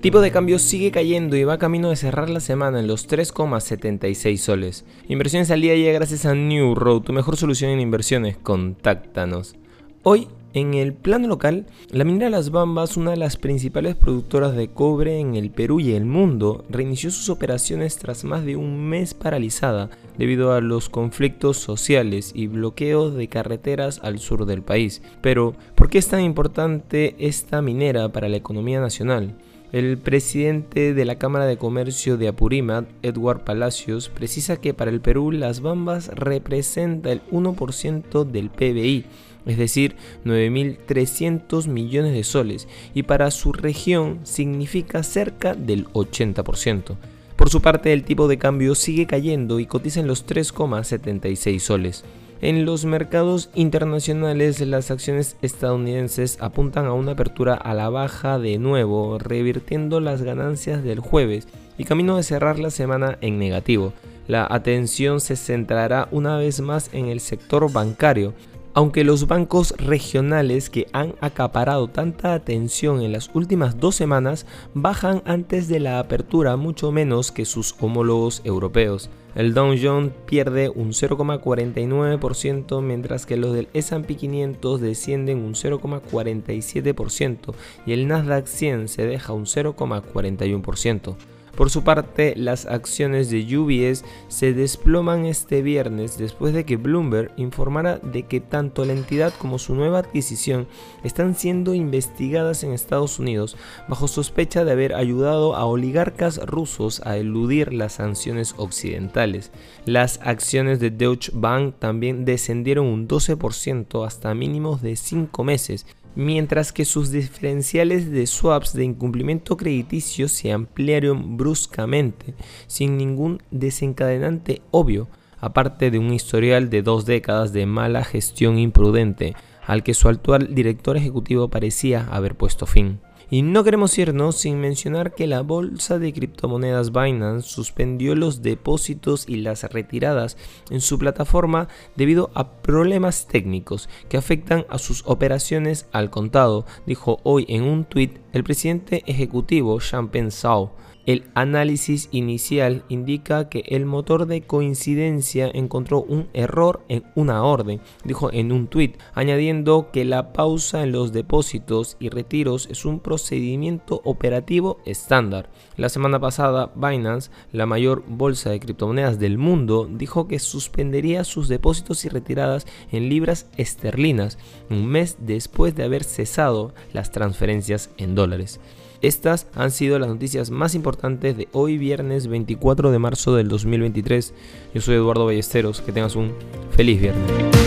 Tipo de cambio sigue cayendo y va camino de cerrar la semana en los 3,76 soles. Inversiones al día llega gracias a New Road, tu mejor solución en inversiones. Contáctanos. Hoy, en el plano local, la minera Las Bambas, una de las principales productoras de cobre en el Perú y el mundo, reinició sus operaciones tras más de un mes paralizada debido a los conflictos sociales y bloqueos de carreteras al sur del país. Pero, ¿por qué es tan importante esta minera para la economía nacional? El presidente de la Cámara de Comercio de Apurímac, Edward Palacios, precisa que para el Perú las bambas representa el 1% del PBI, es decir, 9.300 millones de soles, y para su región significa cerca del 80%. Por su parte, el tipo de cambio sigue cayendo y cotiza en los 3,76 soles. En los mercados internacionales las acciones estadounidenses apuntan a una apertura a la baja de nuevo, revirtiendo las ganancias del jueves y camino de cerrar la semana en negativo. La atención se centrará una vez más en el sector bancario, aunque los bancos regionales que han acaparado tanta atención en las últimas dos semanas bajan antes de la apertura mucho menos que sus homólogos europeos. El Dow Jones pierde un 0,49% mientras que los del S&P 500 descienden un 0,47% y el Nasdaq 100 se deja un 0,41%. Por su parte, las acciones de UBS se desploman este viernes después de que Bloomberg informara de que tanto la entidad como su nueva adquisición están siendo investigadas en Estados Unidos bajo sospecha de haber ayudado a oligarcas rusos a eludir las sanciones occidentales. Las acciones de Deutsche Bank también descendieron un 12% hasta mínimos de 5 meses mientras que sus diferenciales de swaps de incumplimiento crediticio se ampliaron bruscamente, sin ningún desencadenante obvio, aparte de un historial de dos décadas de mala gestión imprudente, al que su actual director ejecutivo parecía haber puesto fin. Y no queremos irnos sin mencionar que la bolsa de criptomonedas Binance suspendió los depósitos y las retiradas en su plataforma debido a problemas técnicos que afectan a sus operaciones al contado, dijo hoy en un tuit el presidente ejecutivo Champagne Zhao. El análisis inicial indica que el motor de coincidencia encontró un error en una orden, dijo en un tuit, añadiendo que la pausa en los depósitos y retiros es un procedimiento operativo estándar. La semana pasada, Binance, la mayor bolsa de criptomonedas del mundo, dijo que suspendería sus depósitos y retiradas en libras esterlinas un mes después de haber cesado las transferencias en Estas han sido las noticias más importantes de hoy viernes 24 de marzo del 2023. Yo soy Eduardo Ballesteros, que tengas un feliz viernes.